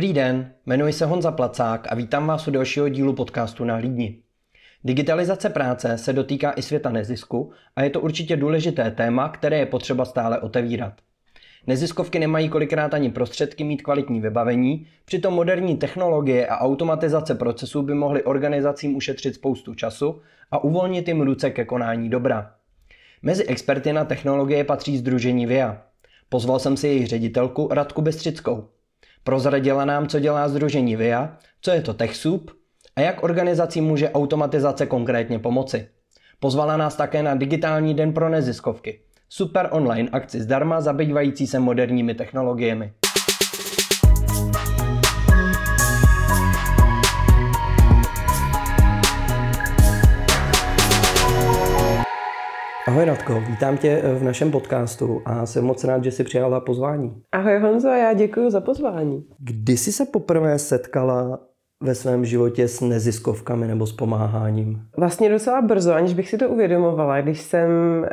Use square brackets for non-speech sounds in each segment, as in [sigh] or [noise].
Dobrý den, jmenuji se Honza Placák a vítám vás u dalšího dílu podcastu na Hlídni. Digitalizace práce se dotýká i světa nezisku a je to určitě důležité téma, které je potřeba stále otevírat. Neziskovky nemají kolikrát ani prostředky mít kvalitní vybavení, přitom moderní technologie a automatizace procesů by mohly organizacím ušetřit spoustu času a uvolnit jim ruce ke konání dobra. Mezi experty na technologie patří Združení VIA. Pozval jsem si jejich ředitelku Radku Bestřickou. Prozradila nám, co dělá Združení VIA, co je to TechSoup a jak organizací může automatizace konkrétně pomoci. Pozvala nás také na digitální den pro neziskovky. Super online akci zdarma zabývající se moderními technologiemi. Ahoj Radko, vítám tě v našem podcastu a jsem moc rád, že jsi přijala pozvání. Ahoj Honzo, já děkuji za pozvání. Kdy jsi se poprvé setkala ve svém životě s neziskovkami nebo s pomáháním? Vlastně docela brzo, aniž bych si to uvědomovala. Když jsem eh,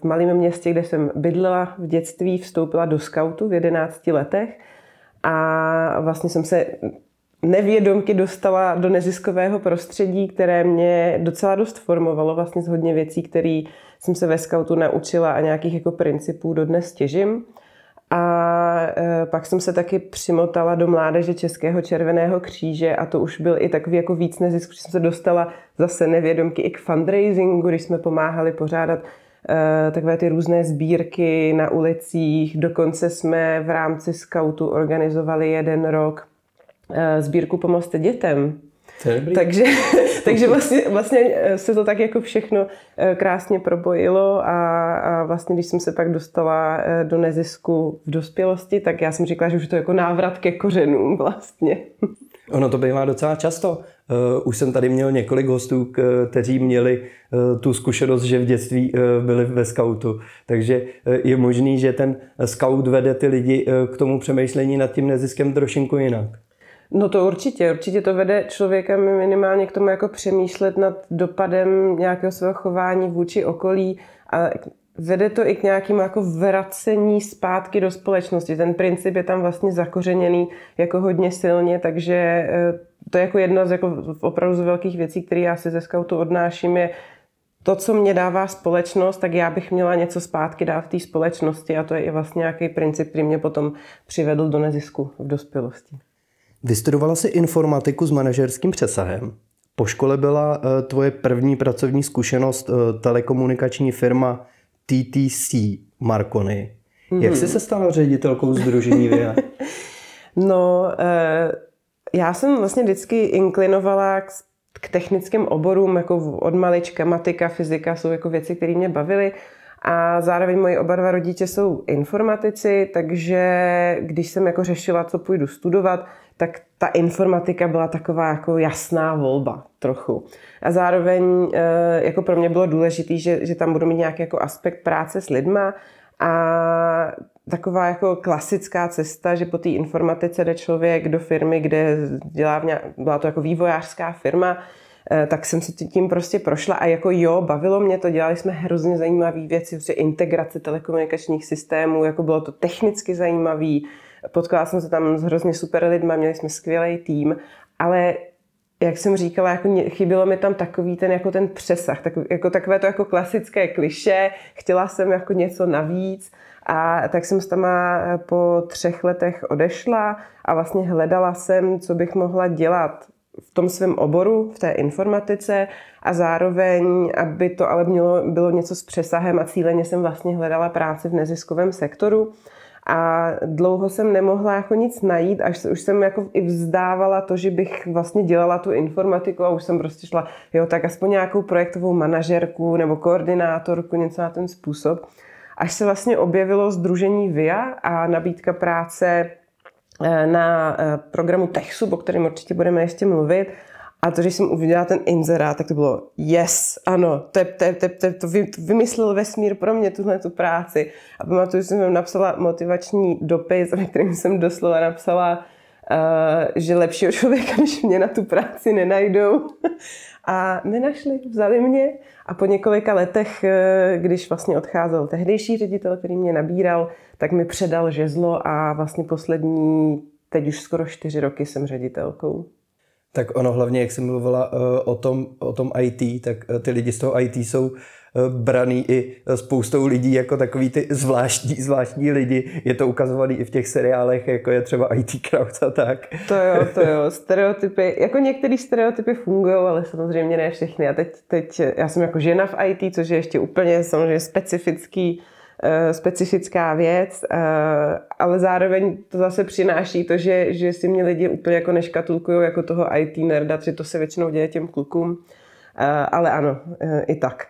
v malém městě, kde jsem bydlela v dětství, vstoupila do skautu v 11 letech a vlastně jsem se nevědomky dostala do neziskového prostředí, které mě docela dost formovalo vlastně z hodně věcí, které jsem se ve skautu naučila a nějakých jako principů dodnes těžím. A e, pak jsem se taky přimotala do mládeže Českého červeného kříže a to už byl i takový jako víc nezisk, že jsem se dostala zase nevědomky i k fundraisingu, když jsme pomáhali pořádat e, takové ty různé sbírky na ulicích. Dokonce jsme v rámci skautu organizovali jeden rok sbírku Pomozte dětem. Takže, [laughs] takže vlastně, vlastně eh, se to tak jako všechno eh, krásně probojilo a, a vlastně když jsem se pak dostala eh, do nezisku v dospělosti, tak já jsem říkala, že už to jako návrat ke kořenům [laughs] vlastně. Ono to bývá docela často. Už jsem tady měl několik hostů, kteří měli tu zkušenost, že v dětství byli ve skautu. Takže je možný, že ten scout vede ty lidi k tomu přemýšlení nad tím neziskem trošinku jinak. No to určitě, určitě to vede člověka minimálně k tomu jako přemýšlet nad dopadem nějakého svého chování vůči okolí a vede to i k nějakému jako vracení zpátky do společnosti. Ten princip je tam vlastně zakořeněný jako hodně silně, takže eh, to je jako jedna z jako opravdu z velkých věcí, které já si ze scoutu odnáším, je to, co mě dává společnost, tak já bych měla něco zpátky dát v té společnosti a to je i vlastně nějaký princip, který mě potom přivedl do nezisku v dospělosti. Vystudovala si informatiku s manažerským přesahem. Po škole byla uh, tvoje první pracovní zkušenost uh, telekomunikační firma TTC Marconi. Mm-hmm. Jak jsi se stala ředitelkou Združení VIA? [laughs] no, uh, já jsem vlastně vždycky inklinovala k, k technickým oborům, jako od malička, matika, fyzika jsou jako věci, které mě bavily. A zároveň moji oba dva rodiče jsou informatici, takže když jsem jako řešila, co půjdu studovat, tak ta informatika byla taková jako jasná volba trochu. A zároveň eh, jako pro mě bylo důležité, že, že tam budu mít nějaký jako aspekt práce s lidma a taková jako klasická cesta, že po té informatice jde člověk do firmy, kde dělá, v nějak, byla to jako vývojářská firma, eh, tak jsem si tím prostě prošla a jako jo, bavilo mě to, dělali jsme hrozně zajímavé věci, prostě integrace telekomunikačních systémů, jako bylo to technicky zajímavý, Potkala jsem se tam s hrozně super lidma, měli jsme skvělý tým, ale jak jsem říkala, jako chybilo mi tam takový ten, jako ten přesah, tak, jako takové to jako klasické kliše, chtěla jsem jako něco navíc a tak jsem s tam po třech letech odešla a vlastně hledala jsem, co bych mohla dělat v tom svém oboru, v té informatice a zároveň, aby to ale mělo, bylo něco s přesahem a cíleně jsem vlastně hledala práci v neziskovém sektoru. A dlouho jsem nemohla jako nic najít, až už jsem jako i vzdávala to, že bych vlastně dělala tu informatiku a už jsem prostě šla, jo, tak aspoň nějakou projektovou manažerku nebo koordinátorku, něco na ten způsob. Až se vlastně objevilo Združení VIA a nabídka práce eh, na eh, programu TechSub, o kterém určitě budeme ještě mluvit, a to, že jsem uviděla ten inzerát, tak to bylo yes, ano, to, je, to, je, to, je, to, vy, to vymyslel vesmír pro mě, tuhle tu práci. A pamatuju, že jsem napsala motivační dopis, ve kterým jsem doslova napsala, uh, že lepšího člověka než mě na tu práci nenajdou. [laughs] A nenašli, vzali mě a po několika letech, eh, když vlastně odcházel tehdejší ředitel, který mě nabíral, tak mi předal žezlo a vlastně poslední teď už skoro čtyři roky jsem ředitelkou. Tak ono hlavně, jak jsem mluvila uh, o, tom, o tom IT, tak uh, ty lidi z toho IT jsou uh, braný i spoustou lidí jako takový ty zvláštní, zvláštní lidi. Je to ukazovaný i v těch seriálech, jako je třeba IT Crowd a tak. To jo, to jo. Stereotypy, jako některé stereotypy fungují, ale samozřejmě ne všechny. A teď, teď, já jsem jako žena v IT, což je ještě úplně samozřejmě specifický Eh, specifická věc, eh, ale zároveň to zase přináší to, že, že si mě lidi úplně jako neškatulkují jako toho IT nerda, že to se většinou děje těm klukům, eh, ale ano, i tak.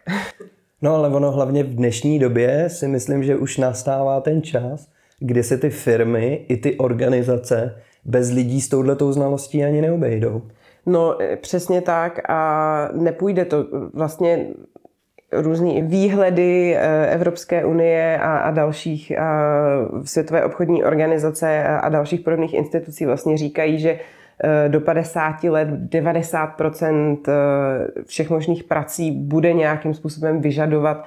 No ale ono hlavně v dnešní době si myslím, že už nastává ten čas, kdy se ty firmy i ty organizace bez lidí s touhletou znalostí ani neobejdou. No přesně tak a nepůjde to. Vlastně různé výhledy eh, Evropské unie a, a dalších a Světové obchodní organizace a, a dalších podobných institucí vlastně říkají, že eh, do 50 let 90 eh, všech možných prací bude nějakým způsobem vyžadovat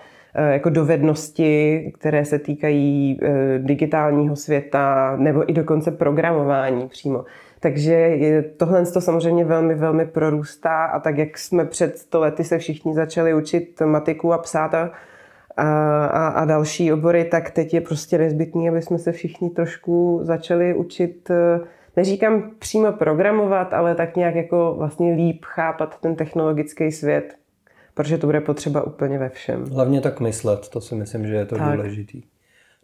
jako dovednosti, které se týkají digitálního světa nebo i dokonce programování přímo. Takže tohle to samozřejmě velmi, velmi prorůstá a tak, jak jsme před sto lety se všichni začali učit matiku a psát a, a, a další obory, tak teď je prostě nezbytný, aby jsme se všichni trošku začali učit, neříkám přímo programovat, ale tak nějak jako vlastně líp chápat ten technologický svět, protože to bude potřeba úplně ve všem. Hlavně tak myslet, to si myslím, že je to tak. důležitý.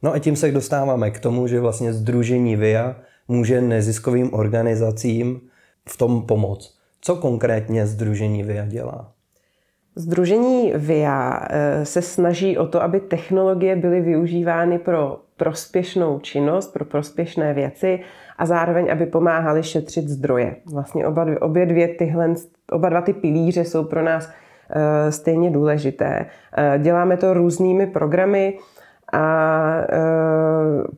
No a tím se dostáváme k tomu, že vlastně Združení VIA může neziskovým organizacím v tom pomoct. Co konkrétně Združení VIA dělá? Združení VIA eh, se snaží o to, aby technologie byly využívány pro prospěšnou činnost, pro prospěšné věci a zároveň, aby pomáhali šetřit zdroje. Vlastně oba dvě, obě dvě tyhle, oba dva ty pilíře jsou pro nás eh, stejně důležité. Eh, děláme to různými programy, a e,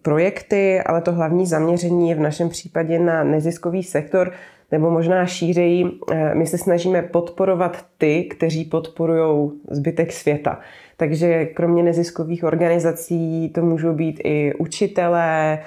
projekty, ale to hlavní zaměření je v našem případě na neziskový sektor, nebo možná šířeji, e, my se snažíme podporovat ty, kteří podporují zbytek světa. Takže kromě neziskových organizací to můžou být i učitelé,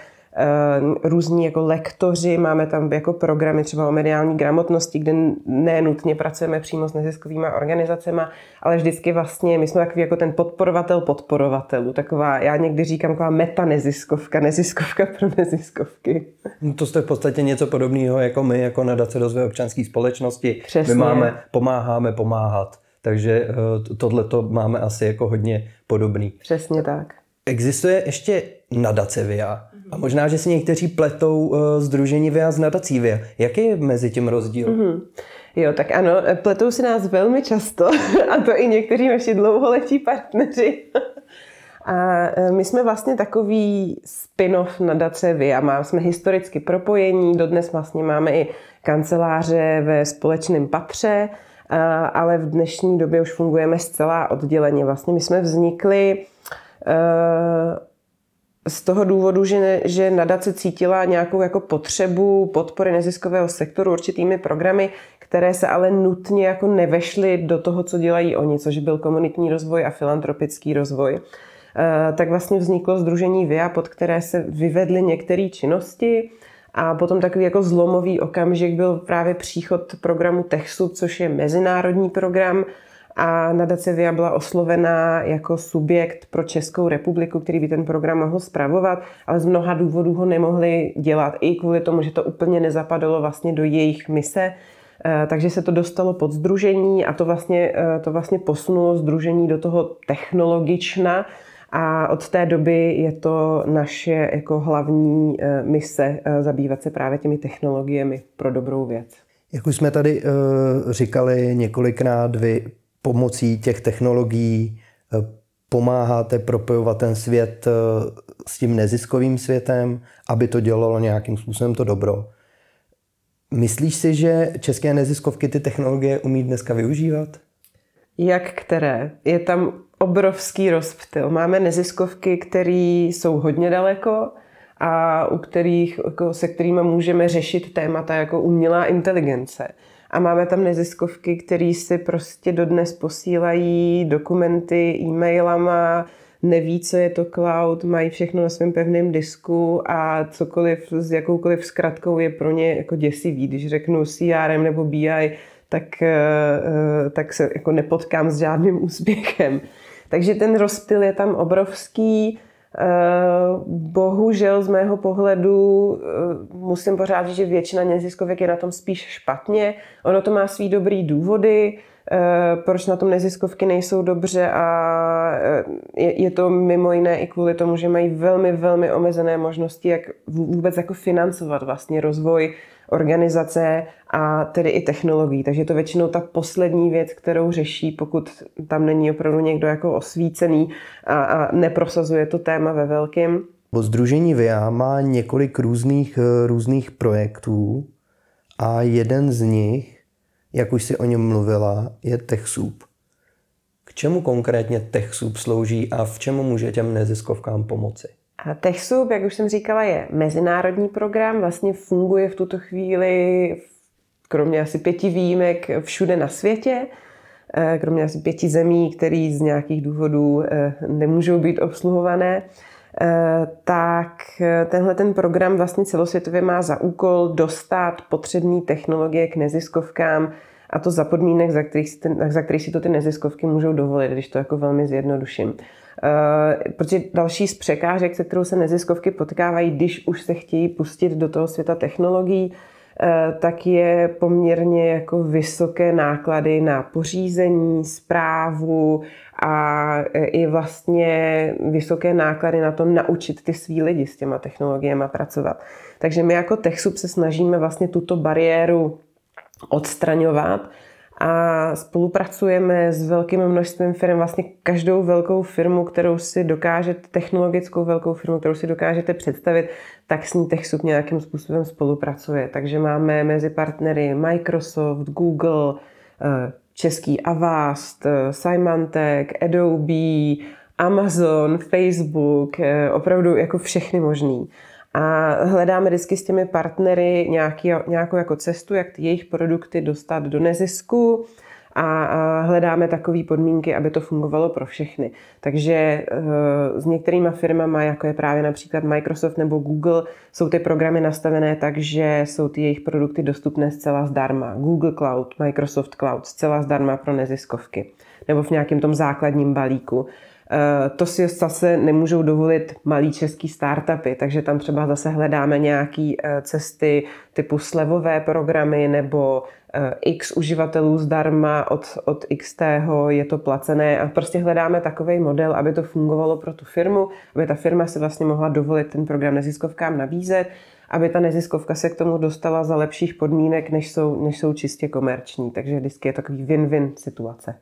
různí jako lektoři, máme tam jako programy třeba o mediální gramotnosti, kde nenutně pracujeme přímo s neziskovými organizacemi, ale vždycky vlastně my jsme takový jako ten podporovatel podporovatelů, taková, já někdy říkám taková meta neziskovka, neziskovka [laughs] pro neziskovky. No to jste v podstatě něco podobného jako my, jako nadace rozvoje občanské společnosti. Přesně. My máme, pomáháme pomáhat. Takže eh, tohle to máme asi jako hodně podobný. Přesně tak. Existuje ještě nadace VIA. A možná, že si někteří pletou uh, združení VIA s nadací VIA. Jaký je mezi tím rozdíl? Mm-hmm. Jo, tak ano, pletou si nás velmi často [laughs] a to i někteří naši dlouholetí partneři. [laughs] A e, my jsme vlastně takový spin-off nadace VIA. Má, jsme historicky propojení, dodnes vlastně máme i kanceláře ve společném patře, ale v dnešní době už fungujeme zcela odděleně. Vlastně my jsme vznikli e, z toho důvodu, že, že nadace cítila nějakou jako potřebu podpory neziskového sektoru určitými programy, které se ale nutně jako nevešly do toho, co dělají oni, což byl komunitní rozvoj a filantropický rozvoj. Eh, tak vlastně vzniklo Združení VIA, pod které se vyvedly některé činnosti a potom takový jako zlomový okamžik byl právě příchod programu TechSub, což je mezinárodní program, a nadace VIA byla oslovená jako subjekt pro Českou republiku, který by ten program mohl zpravovat, ale z mnoha důvodů ho nemohli dělat i kvůli tomu, že to úplně nezapadalo vlastně do jejich mise. Eh, takže se to dostalo pod združení a to vlastně, eh, to vlastně posunulo združení do toho technologična, a od té doby je to naše jako hlavní eh, mise zabývat se právě těmi technologiemi pro dobrou věc. Jak už jsme tady říkali několikrát, vy pomocí těch technologií eh, pomáháte propojovat ten svět eh, s tím neziskovým světem, aby to dělalo nějakým způsobem to dobro. Myslíš si, že české neziskovky ty technologie umí dneska využívat? Jak které? Je tam obrovský rozptyl. Máme neziskovky, které jsou hodně daleko a u kterých, jako, se kterými můžeme řešit témata jako umělá inteligence a máme tam neziskovky, které si prostě dodnes posílají dokumenty e-mailama, neví, co je to cloud, mají všechno na svém pevném disku a cokoliv s jakoukoliv zkratkou je pro ně jako děsivý. Když řeknu CRM nebo BI, tak, eh, eh, tak se jako nepotkám s žádným [laughs] úspěchem. Takže ten rozptyl je tam obrovský. Eh, bohužel z mého pohledu musím pořád říct, že většina neziskovek je na tom spíš špatně. Ono to má svý dobrý důvody, proč na tom neziskovky nejsou dobře a je to mimo jiné i kvůli tomu, že mají velmi, velmi omezené možnosti, jak vůbec jako financovat vlastně rozvoj organizace a tedy i technologií. Takže to většinou ta poslední věc, kterou řeší, pokud tam není opravdu někdo jako osvícený a, a neprosazuje to téma ve velkém. Združení VIA má několik různých, eh, různých projektů a jeden z nich, jak už si o něm mluvila, je TechSoup. K čemu konkrétně TechSoup slouží a v čemu může těm neziskovkám pomoci? TechSoup, jak už jsem říkala, je mezinárodní program, vlastně funguje v tuto chvíli, kromě asi pěti výjimek, všude na světě, eh, kromě asi pěti zemí, které z nějakých důvodů eh, nemůžou být obsluhované, eh, tak tenhle ten program vlastně celosvětově má za úkol dostat potřebné technologie k neziskovkám, a to za podmínek, za kterých si, ten, za kterých si to ty neziskovky můžou dovolit, když to jako velmi zjednoduším. Uh, protože další z překážek, se kterou se neziskovky potkávají, když už se chtějí pustit do toho světa technologií, uh, tak je poměrně jako vysoké náklady na pořízení, zprávu a uh, i vlastně vysoké náklady na to naučit ty svý lidi s těma technologiemi pracovat. Takže my jako TechSub se snažíme vlastně tuto bariéru odstraňovat a spolupracujeme s velkým množstvím firm, vlastně každou velkou firmu, kterou si dokážete, technologickou velkou firmu, kterou si dokážete představit, tak s ní TechSoup nějakým způsobem spolupracuje. Takže máme mezi partnery Microsoft, Google, eh, český Avast, eh, Symantec, Adobe, Amazon, Facebook, eh, opravdu jako všechny možný. A hledáme vždycky s těmi partnery nějaký, nějakou jako cestu, jak ty jejich produkty dostat do nezisku a, hledáme takové podmínky, aby to fungovalo pro všechny. Takže e, s některýma firmama, jako je právě například Microsoft nebo Google, jsou ty programy nastavené tak, že jsou ty jejich produkty dostupné zcela zdarma. Google Cloud, Microsoft Cloud, zcela zdarma pro neziskovky. Nebo v nějakém tom základním balíku. Eh, to si zase nemůžou dovolit malí český startupy, takže tam třeba zase hledáme nějaké eh, cesty typu slevové programy nebo eh, x uživatelů zdarma od, od XT je to placené a prostě hledáme takový model, aby to fungovalo pro tu firmu, aby ta firma si vlastně mohla dovolit ten program neziskovkám nabízet, aby ta neziskovka se k tomu dostala za lepších podmínek, než jsou, než jsou čistě komerční. Takže vždycky je takový win-win situace.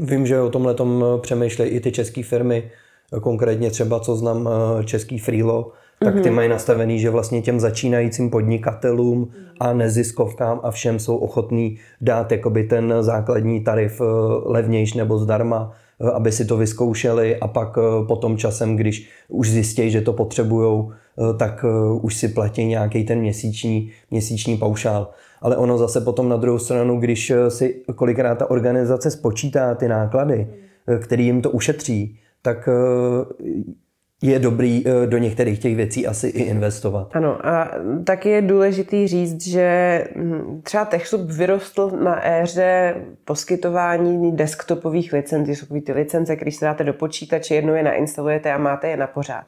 Vím, že o tomhle tom eh, přemýšlejí i ty české firmy, eh, konkrétně třeba, co znám, eh, český Freelo, tak ty mm-hmm. mají nastavený, že vlastně těm začínajícím podnikatelům a neziskovkám a všem jsou ochotní dát jakoby ten základní tarif levnější nebo zdarma, aby si to vyzkoušeli a pak potom časem, když už zjistí, že to potřebují, tak už si platí nějaký ten měsíční, měsíční paušál ale ono zase potom na druhou stranu, když eh, si kolikrát ta organizace spočítá ty náklady, eh, který jim to ušetří, tak eh, je dobrý do některých těch věcí asi i investovat. Ano a taky je důležitý říct, že hm, třeba TechSoup vyrostl na éře poskytování desktopových licencí. Jsou ty licence, které si dáte do počítače, jednou je nainstalujete a máte je na pořád.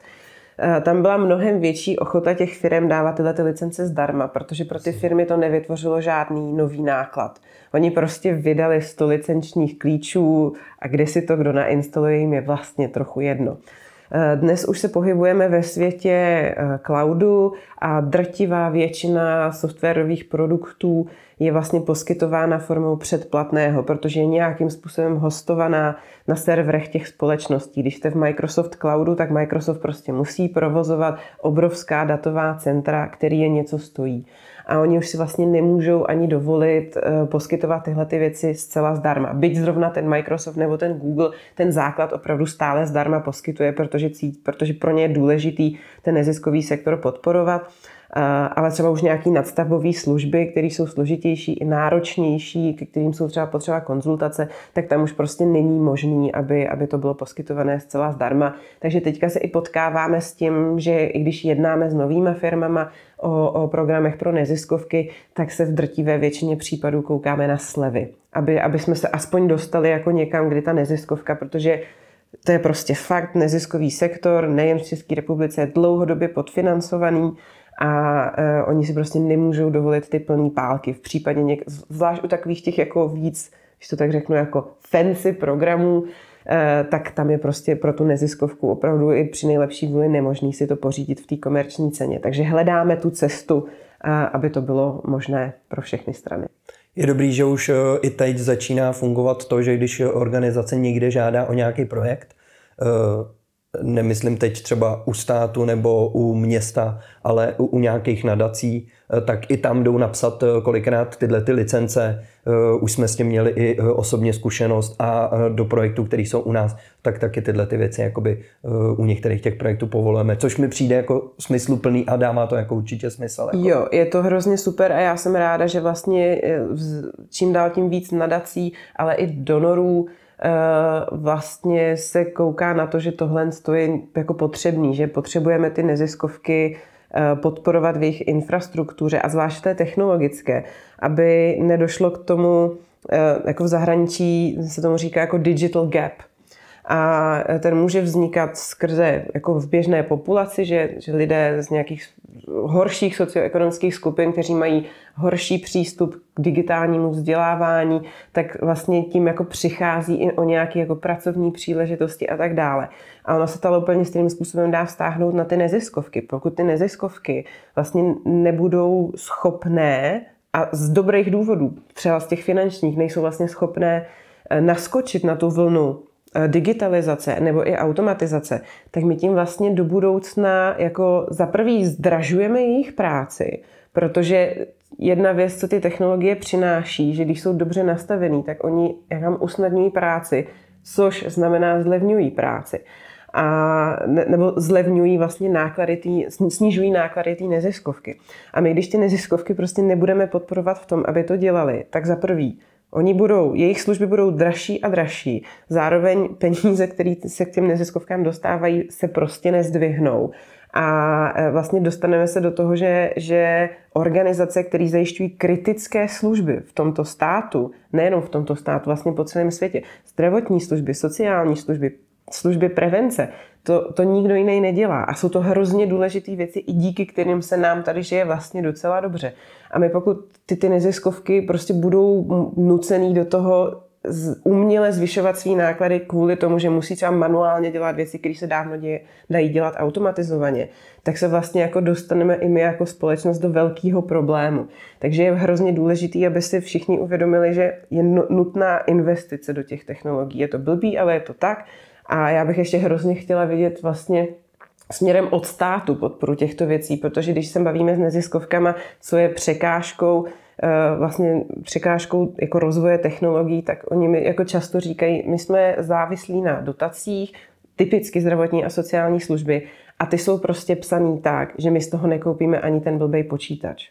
Eh, tam byla mnohem větší ochota těch firm dávat tyhle ty licence zdarma, protože pro ty firmy to nevytvořilo žádný nový náklad. Oni prostě vydali 100 licenčních klíčů a kde si to kdo nainstaluje, jim je vlastně trochu jedno. Eh, dnes už se pohybujeme ve světě eh, cloudu a drtivá většina softwarových produktů je vlastně poskytována formou předplatného, protože je nějakým způsobem hostovaná na serverech těch společností. Když jste v Microsoft Cloudu, tak Microsoft prostě musí provozovat obrovská datová centra, který je něco stojí a oni už si vlastně nemůžou ani dovolit eh, poskytovat tyhle ty věci zcela zdarma. Byť zrovna ten Microsoft nebo ten Google ten základ opravdu stále zdarma poskytuje, protože, cít, protože pro ně je důležitý ten neziskový sektor podporovat ale třeba už nějaký nadstavbové služby, které jsou složitější i náročnější, k kterým jsou třeba potřeba konzultace, tak tam už prostě není možný, aby, aby to bylo poskytované zcela zdarma. Takže teďka se i potkáváme s tím, že i když jednáme s novými firmama o, o programech pro neziskovky, tak se v drtivé většině případů koukáme na slevy, aby, aby jsme se aspoň dostali jako někam, kdy ta neziskovka, protože to je prostě fakt, neziskový sektor, nejen v České republice, je dlouhodobě podfinancovaný a uh, oni si prostě nemůžou dovolit ty plný pálky. V případě, něk- zvlášť u takových těch jako víc, když to tak řeknu, jako fancy programů, uh, tak tam je prostě pro tu neziskovku opravdu i při nejlepší vůli nemožný si to pořídit v té komerční ceně. Takže hledáme tu cestu, aby to bylo možné pro všechny strany. Je dobrý, že už i teď začíná fungovat to, že když organizace někde žádá o nějaký projekt, nemyslím teď třeba u státu nebo u města, ale u, u nějakých nadací, eh, tak i tam jdou napsat eh, kolikrát tyhle ty licence. Eh, už jsme s tím měli i osobně zkušenost a do projektů, které jsou u nás, tak taky tyhle ty věci jakoby u některých těch projektů povolujeme, což mi přijde jako smysluplný a dává to jako určitě smysl. Jako. Jo, je to hrozně super a já jsem ráda, že vlastně čím dál tím víc nadací, ale i donorů vlastně se kouká na to, že tohle je jako potřebný, že potřebujeme ty neziskovky eh, podporovat v jejich infrastruktuře a zvlášť té technologické, aby nedošlo k tomu, eh, jako v zahraničí se tomu říká jako digital gap, a ten může vznikat skrze jako v běžné populaci, že, že lidé z nějakých horších socioekonomických skupin, kteří mají horší přístup k digitálnímu vzdělávání, tak vlastně tím jako přichází i o nějaké jako pracovní příležitosti a tak dále. A ono se to úplně stejným způsobem dá vztáhnout na ty neziskovky. Pokud ty neziskovky vlastně nebudou schopné a z dobrých důvodů, třeba z těch finančních, nejsou vlastně schopné eh, naskočit na tu vlnu digitalizace nebo i automatizace, tak my tím vlastně do budoucna jako za prvý zdražujeme jejich práci, protože jedna věc, co ty technologie přináší, že když jsou dobře nastavený, tak oni jak usnadňují práci, což znamená zlevňují práci. A, ne, nebo zlevňují vlastně náklady, tý, snižují náklady té neziskovky. A my, když ty neziskovky prostě nebudeme podporovat v tom, aby to dělali, tak za prvý Oni budou, jejich služby budou dražší a dražší. Zároveň peníze, které se k těm neziskovkám dostávají, se prostě nezdvihnou. A e, vlastně dostaneme se do toho, že, že organizace, které zajišťují kritické služby v tomto státu, nejenom v tomto státu, vlastně po celém světě, zdravotní služby, sociální služby, služby prevence, to, to nikdo jiný nedělá. A jsou to hrozně důležité věci, i díky kterým se nám tady žije vlastně docela dobře. A my pokud ty, ty neziskovky prostě budou nucený do toho uměle zvyšovat svý náklady kvůli tomu, že musí třeba manuálně dělat věci, které se dávno děje, dají dělat automatizovaně, tak se vlastně jako dostaneme i my jako společnost do velkého problému. Takže je hrozně důležité, aby si všichni uvědomili, že je nutná investice do těch technologií. Je to blbý, ale je to tak. A já bych ještě hrozně chtěla vidět vlastně směrem od státu podporu těchto věcí, protože když se bavíme s neziskovkama, co je překážkou, eh, vlastně překážkou jako rozvoje technologií, tak oni mi jako často říkají, my jsme závislí na dotacích, typicky zdravotní a sociální služby a ty jsou prostě psaný tak, že my z toho nekoupíme ani ten blbej počítač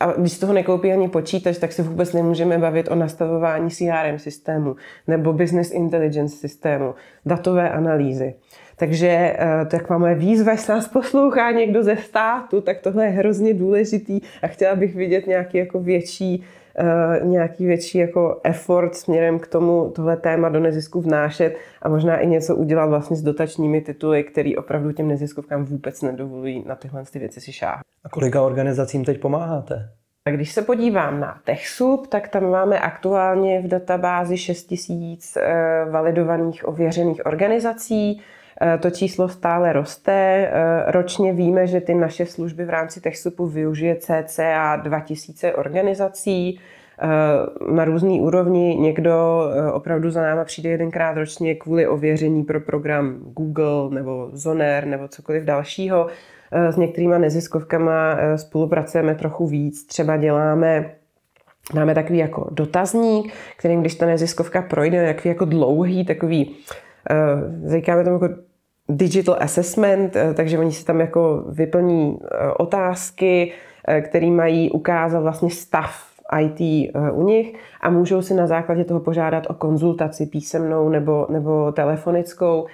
a když toho nekoupí ani počítač, tak se vůbec nemůžeme bavit o nastavování CRM systému nebo business intelligence systému, datové analýzy. Takže eh, tak máme výzva, jestli nás poslouchá někdo ze státu, tak tohle je hrozně důležitý a chtěla bych vidět nějaký jako větší Uh, nějaký větší jako effort směrem k tomu tohle téma do nezisku vnášet a možná i něco udělat vlastně s dotačními tituly, který opravdu těm neziskovkám vůbec nedovolují na tyhle ty věci si šáhat. A kolika organizacím teď pomáháte? A když se podívám na TechSoup, tak tam máme aktuálně v databázi 6000 eh, validovaných ověřených organizací. Eh, to číslo stále roste. Eh, ročně víme, že ty naše služby v rámci TechSoupu využije cca 2000 organizací na různý úrovni. Někdo opravdu za náma přijde jedenkrát ročně kvůli ověření pro program Google nebo Zoner nebo cokoliv dalšího. Eh, s některýma neziskovkama eh, spolupracujeme trochu víc. Třeba děláme Máme takový jako dotazník, kterým když ta neziskovka projde, takový jako dlouhý, takový, říkáme tomu jako digital assessment, takže oni si tam jako vyplní otázky, které mají ukázat vlastně stav IT u nich a můžou si na základě toho požádat o konzultaci písemnou nebo, nebo telefonickou.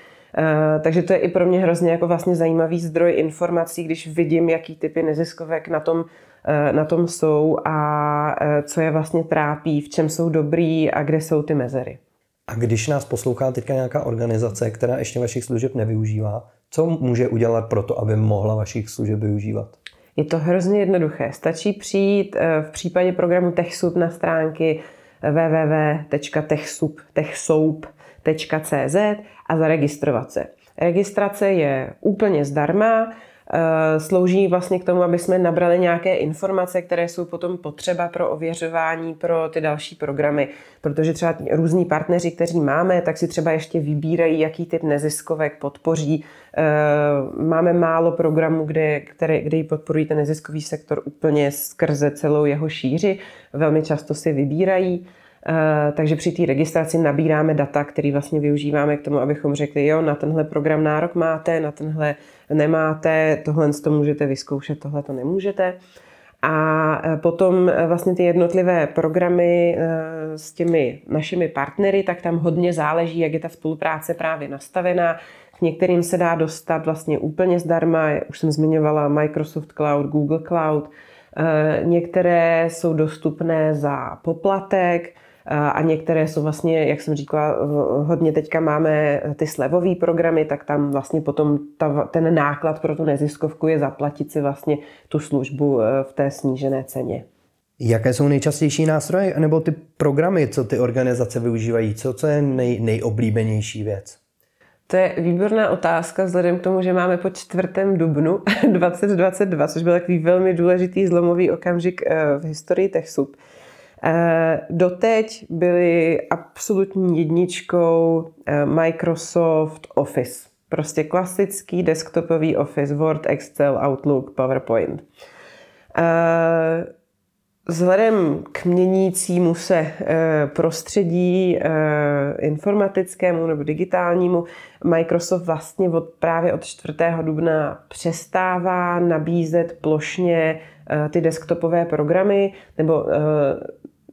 Takže to je i pro mě hrozně jako vlastně zajímavý zdroj informací, když vidím, jaký typy neziskovek na tom Eh, na tom jsou a eh, co je vlastně trápí, v čem jsou dobrý a kde jsou ty mezery. A když nás poslouchá teďka nějaká organizace, která ještě vašich služeb nevyužívá, co může udělat pro to, aby mohla vašich služeb využívat? Je to hrozně jednoduché. Stačí přijít eh, v případě programu TechSoup na stránky www.techsoup.cz a zaregistrovat se. Registrace je úplně zdarma, slouží vlastně k tomu, aby jsme nabrali nějaké informace, které jsou potom potřeba pro ověřování pro ty další programy. Protože třeba různí partneři, kteří máme, tak si třeba ještě vybírají, jaký typ neziskovek podpoří. Eh, máme málo programů, kde, které, kde ji podporují ten neziskový sektor úplně skrze celou jeho šíři. Velmi často si vybírají. Eh, takže při té registraci nabíráme data, které vlastně využíváme k tomu, abychom řekli, jo, na tenhle program nárok máte, na tenhle nemáte, tohle to můžete vyzkoušet, tohle to nemůžete. A eh, potom eh, vlastně ty jednotlivé programy s těmi našimi partnery, tak tam hodně záleží, jak je ta spolupráce právě nastavená. K některým se dá dostat vlastně úplně zdarma, už jsem zmiňovala Microsoft Cloud, Google Cloud, Některé jsou dostupné za poplatek, a některé jsou vlastně, jak jsem říkala, hodně teďka máme ty slevové programy, tak tam vlastně potom ta, ten náklad pro tu neziskovku je zaplatit si vlastně tu službu e, v té snížené ceně. Jaké jsou nejčastější nástroje nebo ty programy, co ty organizace využívají? Co, co je nej, nejoblíbenější věc? To je výborná otázka vzhledem k tomu, že máme po 4. dubnu [laughs] 2022, což byl takový velmi důležitý zlomový okamžik e, v historii TechSoup. Eh, doteď byly absolutní jedničkou eh, Microsoft Office. Prostě klasický desktopový Office, Word, Excel, Outlook, PowerPoint. Eh, vzhledem k měnícímu se prostředí informatickému nebo digitálnímu, Microsoft vlastně od, právě od 4. dubna přestává nabízet plošně ty desktopové programy nebo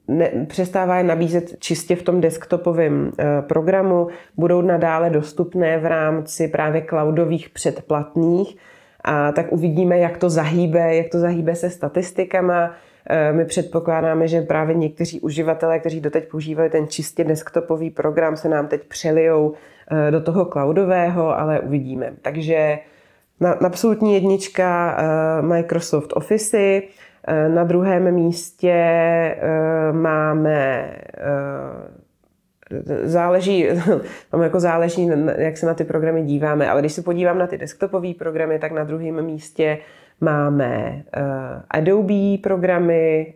ne, přestává je nabízet čistě v tom desktopovém programu, budou nadále dostupné v rámci právě cloudových předplatných. A tak uvidíme, jak to zahýbe, jak to zahýbe se statistikama. E, my předpokládáme, že právě někteří uživatelé, kteří doteď používali ten čistě desktopový program, se nám teď přelijou e, do toho cloudového, ale uvidíme. Takže na, absolutní jednička Microsoft Office, Eh, na druhém místě eh, máme eh, záleží, [laughs] tam jako záleží, jak se na ty programy díváme, ale když se podívám na ty desktopové programy, tak na druhém místě máme Adobe programy,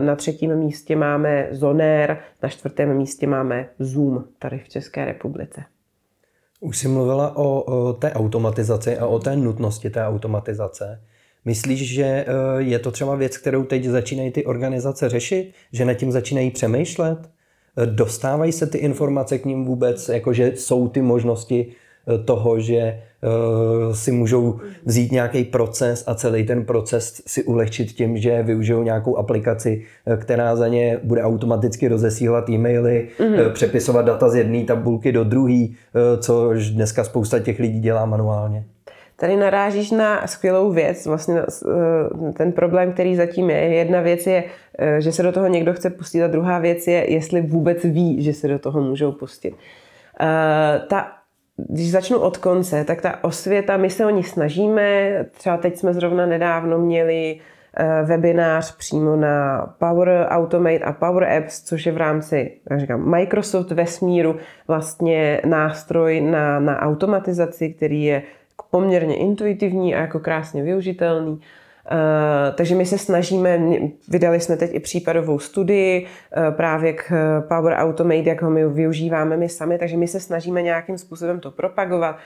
na třetím místě máme Zoner, na čtvrtém místě máme Zoom tady v České republice. Už jsi mluvila o, o té automatizaci a o té nutnosti té automatizace. Myslíš, že eh, je to třeba věc, kterou teď začínají ty organizace řešit? Že nad tím začínají přemýšlet? Eh, dostávají se ty informace k ním vůbec? Jakože jsou ty možnosti eh, toho, že si můžou vzít nějaký proces a celý ten proces si ulehčit tím, že využijou nějakou aplikaci, která za ně bude automaticky rozesílat e-maily, mm-hmm. přepisovat data z jedné tabulky do druhé, což dneska spousta těch lidí dělá manuálně. Tady narážíš na skvělou věc, vlastně eh, ten problém, který zatím je. Jedna věc je, eh, že se do toho někdo chce pustit a druhá věc je, jestli vůbec ví, že se do toho můžou pustit. Eh, ta, když začnu od konce, tak ta osvěta, my se o ní snažíme, třeba teď jsme zrovna nedávno měli webinář přímo na Power Automate a Power Apps, což je v rámci, jak říkám, Microsoft vesmíru vlastně nástroj na, na automatizaci, který je poměrně intuitivní a jako krásně využitelný. Uh, takže my se snažíme, vydali jsme teď i případovou studii uh, právě k Power Automate, jak ho my využíváme my sami, takže my se snažíme nějakým způsobem to propagovat.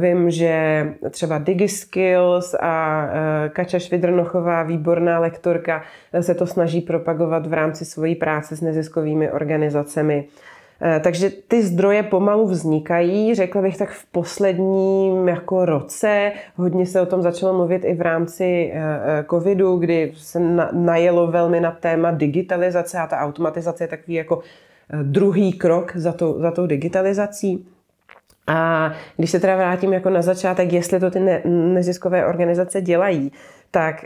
Vím, že třeba DigiSkills a Kača Švidrnochová, výborná lektorka, se to snaží propagovat v rámci svojí práce s neziskovými organizacemi. Eh, takže ty zdroje pomalu vznikají, řekla bych tak v posledním jako roce. Hodně se o tom začalo mluvit i v rámci eh, eh, covidu, kdy se najelo velmi na téma digitalizace a ta automatizace je takový jako druhý krok za, to, za tou digitalizací. A když se teda vrátím jako na začátek, jestli to ty ne, neziskové organizace dělají, tak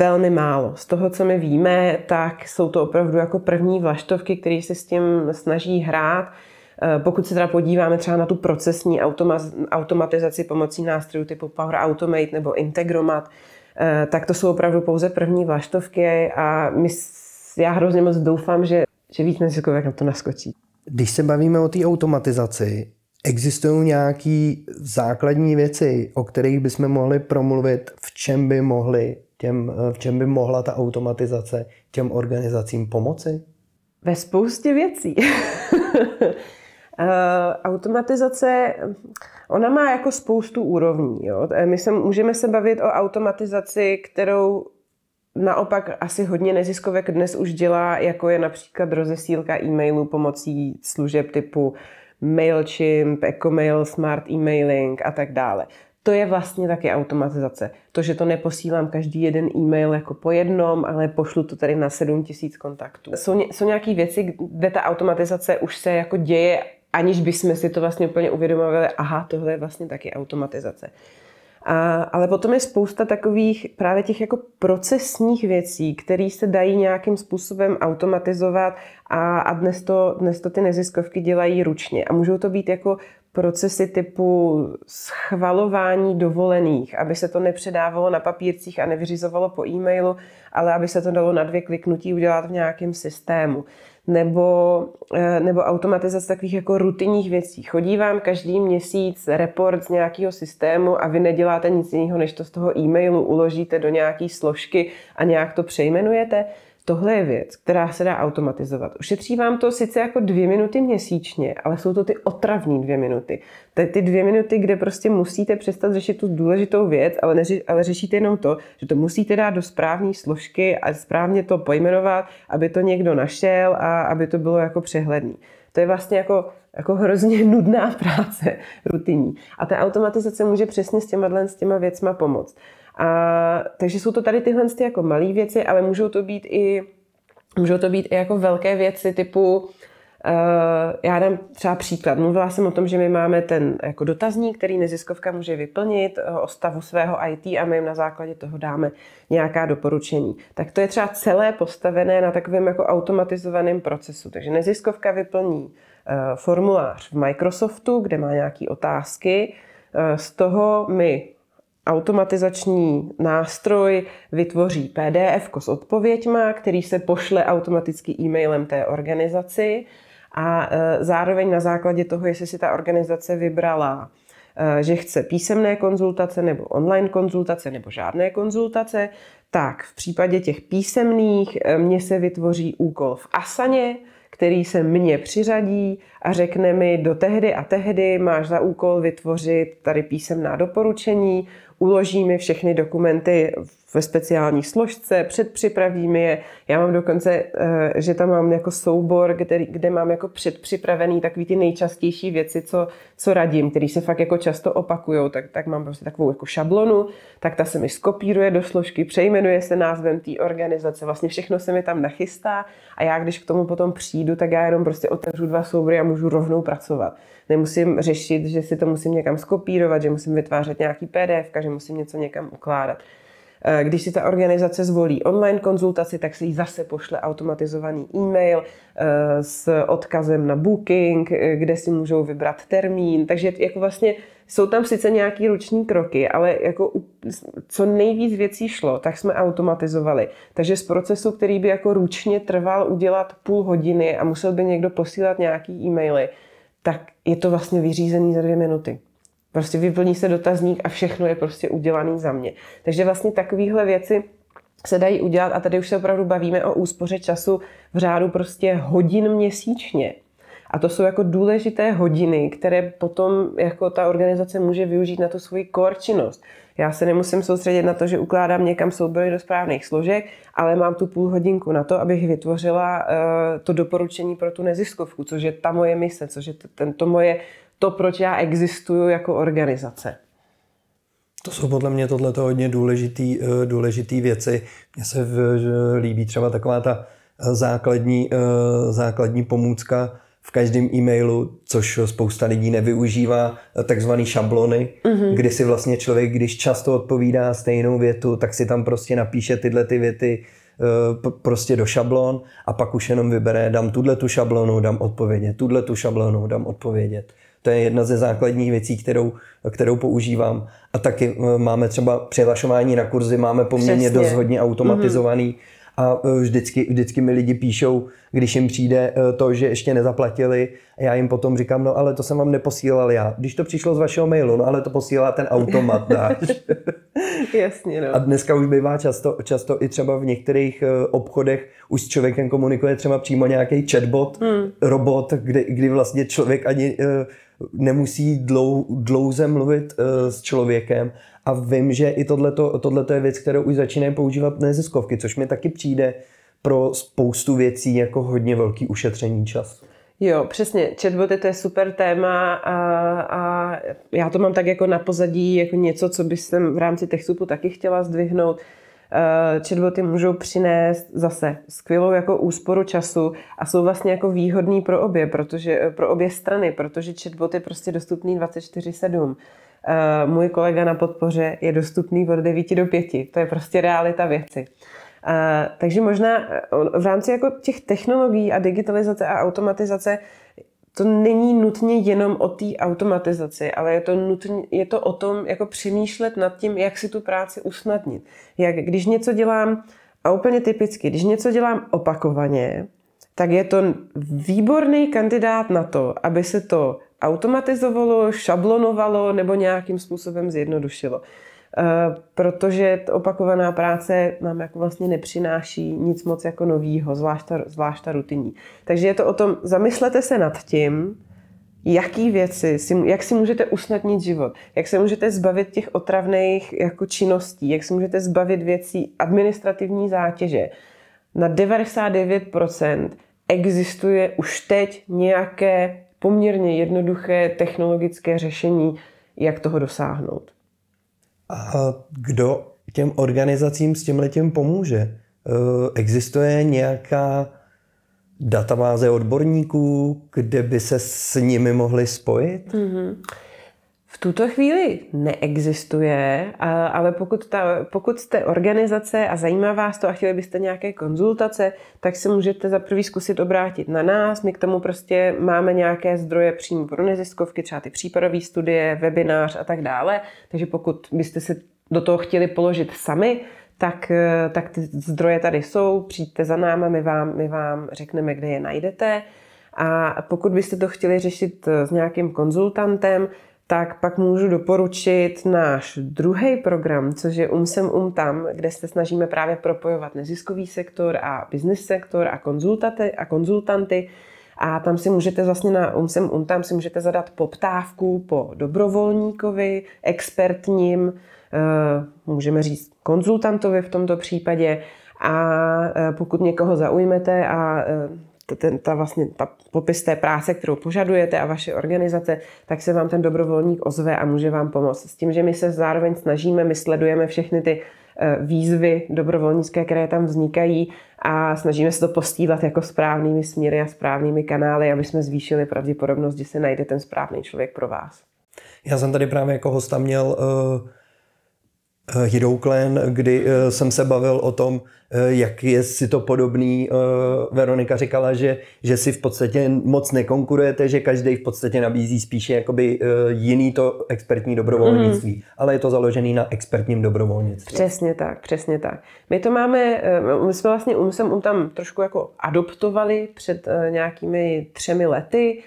velmi málo. Z toho, co my víme, tak jsou to opravdu jako první vlaštovky, které se s tím snaží hrát. Eh, pokud se teda podíváme třeba na tu procesní automatizaci pomocí nástrojů typu Power Automate nebo Integromat, eh, tak to jsou opravdu pouze první vlaštovky a my, já hrozně moc doufám, že, že víc neziskovek na to naskočí. Když se bavíme o té automatizaci, existují nějaké základní věci, o kterých bychom mohli promluvit, v čem by mohli těm, v čem by mohla ta automatizace těm organizacím pomoci? Ve spoustě věcí. [laughs] Eh, automatizace, ona má jako spoustu úrovní. Jo? Eh, my se, můžeme se bavit o automatizaci, kterou naopak asi hodně neziskovek dnes už dělá, jako je například rozesílka e-mailů pomocí služeb typu MailChimp, EcoMail, Smart Emailing a tak dále to je vlastně taky automatizace. To, že to neposílám každý jeden e-mail jako po jednom, ale pošlu to tady na 7000 kontaktů. Jsou, jsou nějaké věci, kde ta automatizace už se jako děje, aniž bychom si to vlastně úplně uvědomovali, aha, tohle je vlastně taky automatizace. A, ale potom je spousta takových právě těch jako procesních věcí, které se dají nějakým způsobem automatizovat a, a dnes, to, dnes to ty neziskovky dělají ručně. A můžou to být jako procesy typu schvalování dovolených, aby se to nepředávalo na papírcích a nevyřizovalo po e-mailu, ale aby se to dalo na dvě kliknutí udělat v nějakém systému. Nebo, eh, nebo automatizace takových jako rutinních věcí. Chodí vám každý měsíc report z nějakého systému a vy neděláte nic jiného, než to z toho e-mailu uložíte do nějaké složky a nějak to přejmenujete. Tohle je věc, která se dá automatizovat. Ušetří vám to sice jako dvě minuty měsíčně, ale jsou to ty otravní dvě minuty. Je ty dvě minuty, kde prostě musíte přestat řešit tu důležitou věc, ale, neři, ale řešíte jenom to, že to musíte dát do správné složky a správně to pojmenovat, aby to někdo našel a aby to bylo jako přehledný. To je vlastně jako, jako hrozně [laughs] nudná práce, rutinní. A ta automatizace může přesně s těma, s těma věcma pomoct. A, takže jsou to tady tyhle jako malé věci, ale můžou to být i můžou to být i jako velké věci typu Uh, já dám třeba příklad. Mluvila jsem o tom, že my máme ten jako dotazník, který neziskovka může vyplnit uh, o stavu svého IT a my jim na základě toho dáme nějaká doporučení. Tak to je třeba celé postavené na takovém jako automatizovaném procesu. Takže neziskovka vyplní uh, formulář v Microsoftu, kde má nějaké otázky. Z toho my automatizační nástroj vytvoří PDF s odpověďma, který se pošle automaticky e-mailem té organizaci. A e, zároveň na základě toho, jestli si ta organizace vybrala e, že chce písemné konzultace nebo online konzultace nebo žádné konzultace, tak v případě těch písemných e, mně se vytvoří úkol v Asaně, který se mně přiřadí a řekne mi do tehdy a tehdy máš za úkol vytvořit tady písemná doporučení, uloží mi všechny dokumenty ve speciální složce, předpřipravíme je. Já mám dokonce, eh, že tam mám jako soubor, kde, kde mám jako předpřipravený takový ty nejčastější věci, co, co radím, který se fakt jako často opakují, tak, tak mám prostě takovou jako šablonu, tak ta se mi skopíruje do složky, přejmenuje se názvem té organizace, vlastně všechno se mi tam nachystá a já když k tomu potom přijdu, tak já jenom prostě otevřu dva soubory a můžu rovnou pracovat. Nemusím řešit, že si to musím někam skopírovat, že musím vytvářet nějaký PDF, že musím něco někam ukládat. Eh, když si ta organizace zvolí online konzultaci, tak se jí zase pošle automatizovaný e-mail eh, s odkazem na booking, eh, kde si můžou vybrat termín. Takže jako vlastně jsou tam sice nějaký ruční kroky, ale jako co nejvíc věcí šlo, tak jsme automatizovali. Takže z procesu, který by jako ručně trval udělat půl hodiny a musel by někdo posílat nějaký e-maily, tak je to vlastně vyřízený za dvě minuty. Prostě vyplní se dotazník a všechno je prostě udělané za mě. Takže vlastně takovéhle věci se dají udělat a tady už se opravdu bavíme o úspoře času v řádu prostě hodin měsíčně. A to jsou jako důležité hodiny, které potom jako ta organizace může využít na tu svoji core činnost. Já se nemusím soustředit na to, že ukládám někam soubory do správných složek, ale mám tu půl hodinku na to, abych vytvořila uh, to doporučení pro tu neziskovku, což je ta moje mise, což je to moje, to, proč já existuju jako organizace. To jsou podle mě tohleto hodně důležitý, eh, důležitý věci. Mně se líbí třeba taková ta eh, základní, základní pomůcka, v každém e-mailu, což spousta lidí nevyužívá, takzvaný šablony, mm-hmm. kdy si vlastně člověk, když často odpovídá stejnou větu, tak si tam prostě napíše tyhle ty věty eh, prostě do šablon a pak už jenom vybere, dám tuhle tu šablonu, dám odpovědět, tuhle tu šablonu, dám odpovědět. To je jedna ze základních věcí, kterou, kterou používám. A taky eh, máme třeba přihlašování na kurzy, máme poměrně Přesně. dost hodně automatizovaný. Mm-hmm a e, vždycky, vždycky mi lidi píšou, když jim přijde e, to, že ještě nezaplatili a já jim potom říkám, no ale to jsem vám neposílal já. Když to přišlo z vašeho mailu, no ale to posílá ten automat. [laughs] [laughs] Jasně, no. A dneska už bývá často, často i třeba v některých e, obchodech už s člověkem komunikuje třeba přímo nějaký chatbot, hmm. robot, kdy, kdy vlastně člověk ani nemusí dlou, dlouze mluvit s člověkem a vím, že i tohle je věc, kterou už začínají používat neziskovky, což mi taky přijde pro spoustu věcí jako hodně velký ušetření času. Jo, přesně. Chatboty to je super téma a, a já to mám tak jako na pozadí, jako něco, co bych jsem v rámci TechSupu taky chtěla zdvihnout. Uh, chatboty můžou přinést zase skvělou jako úsporu času a jsou vlastně jako výhodný pro obě, protože, pro obě strany, protože chatbot je prostě dostupný 24-7. Eh, můj kolega na podpoře je dostupný od 9 do 5. To je prostě realita věci. Uh, takže možná eh, v rámci jako těch technologií a digitalizace a automatizace to není nutně jenom o té automatizaci, ale je to, nutně, je to o tom jako přemýšlet nad tím, jak si tu práci usnadnit. Jak, když něco dělám, a úplně typicky, když něco dělám opakovaně, tak je to výborný kandidát na to, aby se to automatizovalo, šablonovalo nebo nějakým způsobem zjednodušilo. Eh, protože opakovaná práce nám jako vlastně nepřináší nic moc jako novýho, zvlášť ta, zvlášť ta rutinní. Takže je to o tom, zamyslete se nad tím, jaký věci, si, jak si můžete usnadnit život, jak se můžete zbavit těch otravných jako činností, jak se můžete zbavit věcí administrativní zátěže. Na 99% existuje už teď nějaké poměrně jednoduché technologické řešení, jak toho dosáhnout. A kdo těm organizacím s tím letím pomůže? E, existuje nějaká databáze odborníků, kde by se s nimi mohli spojit? Mm-hmm. V tuto chvíli neexistuje, ale pokud, ta, pokud jste organizace a zajímá vás to a chtěli byste nějaké konzultace, tak se můžete za prvý zkusit obrátit na nás. My k tomu prostě máme nějaké zdroje přímo pro neziskovky, třeba ty případové studie, webinář a tak dále. Takže pokud byste se do toho chtěli položit sami, tak, tak ty zdroje tady jsou, přijďte za náma, my vám, my vám řekneme, kde je najdete. A pokud byste to chtěli řešit s nějakým konzultantem, tak pak můžu doporučit náš druhý program, což je Umsem Um Tam, kde se snažíme právě propojovat neziskový sektor a business sektor a a konzultanty. A tam si můžete vlastně na Umsem Um Tam si můžete zadat poptávku po dobrovolníkovi, expertním, eh, můžeme říct konzultantovi v tomto případě. A eh, pokud někoho zaujmete a eh, ten, ta vlastně ta popis té práce, kterou požadujete a vaše organizace, tak se vám ten dobrovolník ozve a může vám pomoct. S tím, že my se zároveň snažíme, my sledujeme všechny ty eh, výzvy dobrovolnické, které tam vznikají a snažíme se to postílat jako správnými směry a správnými kanály, aby jsme zvýšili pravděpodobnost, že se najde ten správný člověk pro vás. Já jsem tady právě jako hosta měl uh Hidouklen, kdy eh, jsem se bavil o tom, eh, jak je si to podobný. Eh, Veronika říkala, že, že si v podstatě moc nekonkurujete, že každý v podstatě nabízí spíše jakoby jiný to expertní dobrovolnictví, mm. ale je to založený na expertním dobrovolnictví. Přesně tak, přesně tak. My to máme, my jsme vlastně um, um tam trošku jako adoptovali před nějakými třemi lety,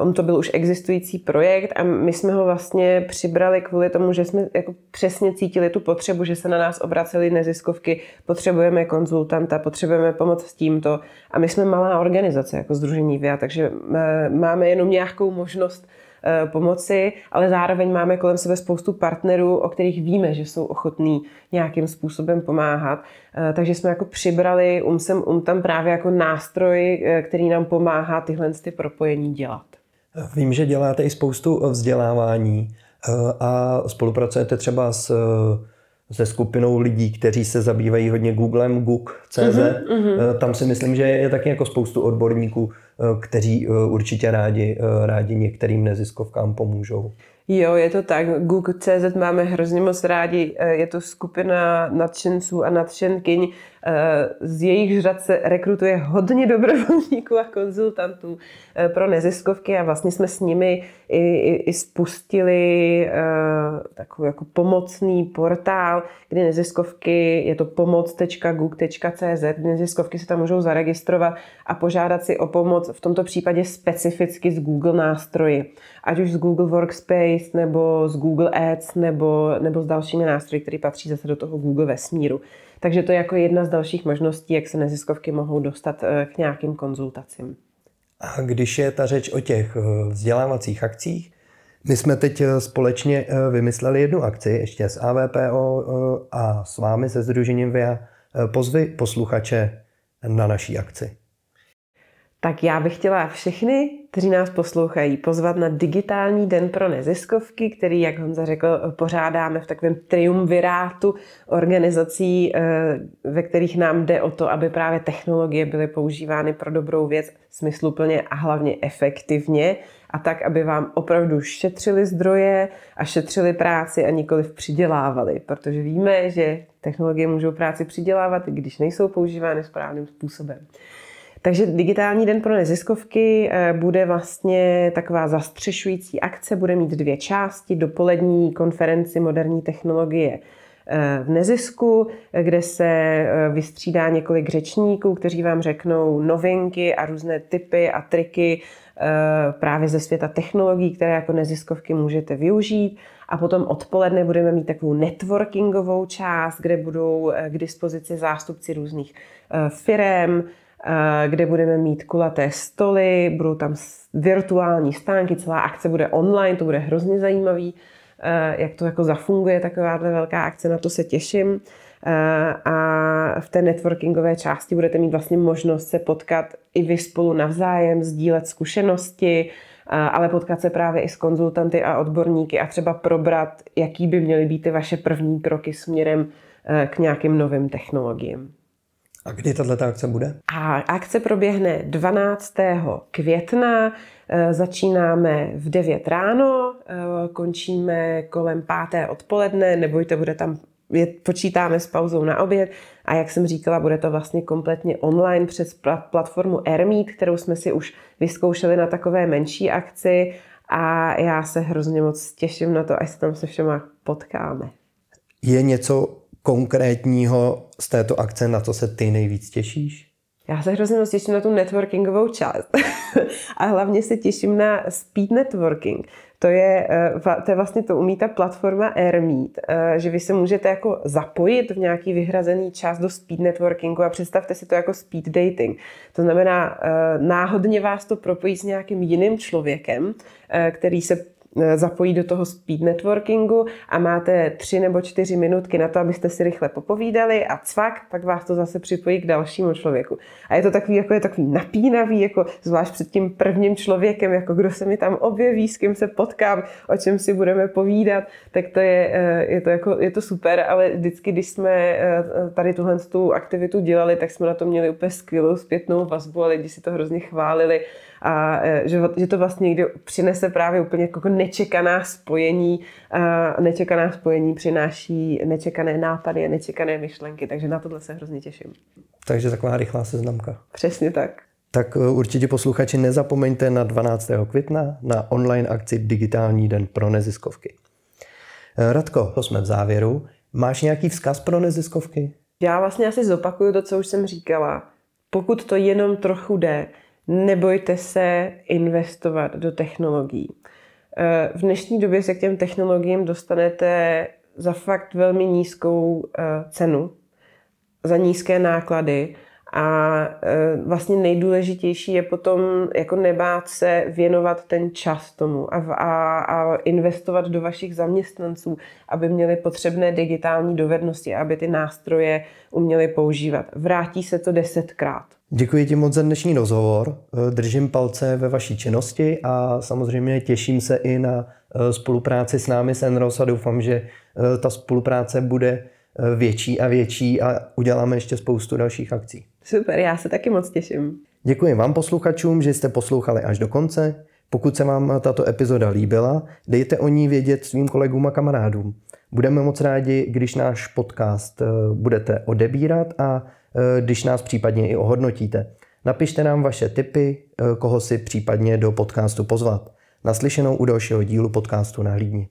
on to byl už existující projekt a my jsme ho vlastně přibrali kvůli tomu, že jsme jako přesně cítili tu potřebu, že se na nás obraceli neziskovky, potřebujeme konzultanta, potřebujeme pomoc s tímto. A my jsme malá organizace jako Združení VIA, takže uh, máme jenom nějakou možnost Eh, pomoci, ale zároveň máme kolem sebe spoustu partnerů, o kterých víme, že jsou ochotní nějakým způsobem pomáhat. Eh, takže jsme jako přibrali umsem um tam právě jako nástroj, eh, který nám pomáhá tyhle ty propojení dělat. Vím, že děláte i spoustu vzdělávání a spolupracujete třeba s se skupinou lidí, kteří se zabývají hodně Googlem, Google.cz. Mm-hmm. Tam si myslím, že je taky jako spoustu odborníků, Eh, kteří eh, určitě rádi, eh, rádi některým neziskovkám pomůžou. Jo, je to tak. Google.cz máme hrozně moc rádi. Je to skupina nadšenců a nadšenkyň. Z jejich řad se rekrutuje hodně dobrovolníků a konzultantů pro neziskovky a vlastně jsme s nimi i, i, i spustili takový jako pomocný portál, kdy neziskovky, je to pomoc.google.cz, neziskovky se tam můžou zaregistrovat a požádat si o pomoc v tomto případě specificky z Google nástroji. Ať už z Google Workspace, nebo z Google Ads, nebo, nebo s dalšími nástroji, které patří zase do toho Google vesmíru. Takže to je jako jedna z dalších možností, jak se neziskovky mohou dostat eh, k nějakým konzultacím. A když je ta řeč o těch eh, vzdělávacích akcích, my jsme teď eh, společně vymysleli jednu akci, ještě s AVPO a s vámi se Združením VIA. Pozvy posluchače na naší akci. Tak já bych chtěla všechny, kteří nás poslouchají, pozvat na digitální den pro neziskovky, který, jak Honza řekl, pořádáme v takovém triumvirátu organizací, eh, ve kterých nám jde o to, aby právě technologie byly používány pro dobrou věc smysluplně a hlavně efektivně a tak, aby vám opravdu šetřili zdroje a šetřili práci a nikoli přidělávali, protože víme, že technologie můžou práci přidělávat, i když nejsou používány správným způsobem. Takže digitální den pro neziskovky eh, bude vlastně taková zastřešující akce, bude mít dvě části, dopolední konferenci moderní technologie eh, v nezisku, kde se eh, vystřídá několik řečníků, kteří vám řeknou novinky a různé typy a triky právě ze světa technologií, které jako neziskovky můžete využít. A potom odpoledne budeme mít takovou networkingovou část, kde budou k dispozici zástupci různých firm, Eh, kde budeme mít kulaté stoly, budou tam virtuální stánky, celá akce bude online, to bude hrozně zajímavý, eh, jak to jako zafunguje taková velká akce, na to se těším. Eh, a v té networkingové části budete mít vlastně možnost se potkat i vy spolu navzájem, sdílet zkušenosti, ale potkat se právě i s konzultanty a odborníky a třeba probrat, jaký by měly být ty vaše první kroky směrem k nějakým novým technologiím. A kdy tato akce bude? A akce proběhne 12. května. E, začínáme v 9 ráno, e, končíme kolem 5. odpoledne, nebojte, bude tam je, počítáme s pauzou na oběd a jak jsem říkala, bude to vlastně kompletně online přes platformu Airmeet, kterou jsme si už vyzkoušeli na takové menší akci a já se hrozně moc těším na to, až se tam se všema potkáme. Je něco konkrétního z této akce, na co se ty nejvíc těšíš? Já se hrozně moc těším na tu networkingovou část. [laughs] a hlavně se těším na speed networking. To je, eh, to je vlastně to umí ta platforma AirMeet, eh, že vy se můžete jako zapojit v nějaký vyhrazený čas do speed networkingu a představte si to jako speed dating. To znamená, eh, náhodně vás to propojí s nějakým jiným člověkem, který se zapojí do toho speed networkingu a máte tři nebo čtyři minutky na to, abyste si rychle popovídali a cvak, pak vás to zase připojí k dalšímu člověku. A je to takový, jako je takový napínavý, jako zvlášť před tím prvním člověkem, jako kdo se mi tam objeví, s kým se potkám, o čem si budeme povídat, tak to je, eh, je, to, jako, je to super, ale vždycky, když jsme eh, tady tuhle tu aktivitu dělali, tak jsme na to měli úplně skvělou zpětnou vazbu a lidi si to hrozně chválili a že, že to vlastně někdy přinese právě úplně jako nečekaná spojení a nečekaná spojení přináší nečekané nápady a nečekané myšlenky, takže na tohle se hrozně těším. Takže taková rychlá seznamka. Přesně tak. Tak e, určitě posluchači nezapomeňte na 12. května na online akci Digitální den pro neziskovky. E, Radko, to jsme v závěru. Máš nějaký vzkaz pro neziskovky? Já vlastně asi zopakuju to, co už jsem říkala. Pokud to jenom trochu jde, nebojte se investovat do technologií. Eh, v dnešní době se k těm technologiím dostanete za fakt velmi nízkou eh, cenu, za nízké náklady a eh, vlastně nejdůležitější je potom jako nebát se věnovat ten čas tomu a, a, a investovat do vašich zaměstnanců, aby měli potřebné digitální dovednosti, aby ty nástroje uměli používat. Vrátí se to desetkrát. Děkuji ti moc za dnešní rozhovor. Držím palce ve vaší činnosti a samozřejmě těším se i na spolupráci s námi s Enros a doufám, že ta spolupráce bude větší a větší a uděláme ještě spoustu dalších akcí. Super, já se taky moc těším. Děkuji vám posluchačům, že jste poslouchali až do konce. Pokud se vám tato epizoda líbila, dejte o ní vědět svým kolegům a kamarádům. Budeme moc rádi, když náš podcast budete odebírat a když nás případně i ohodnotíte. Napište nám vaše tipy, koho si případně do podcastu pozvat. Naslyšenou u dalšího dílu podcastu na Hlídni.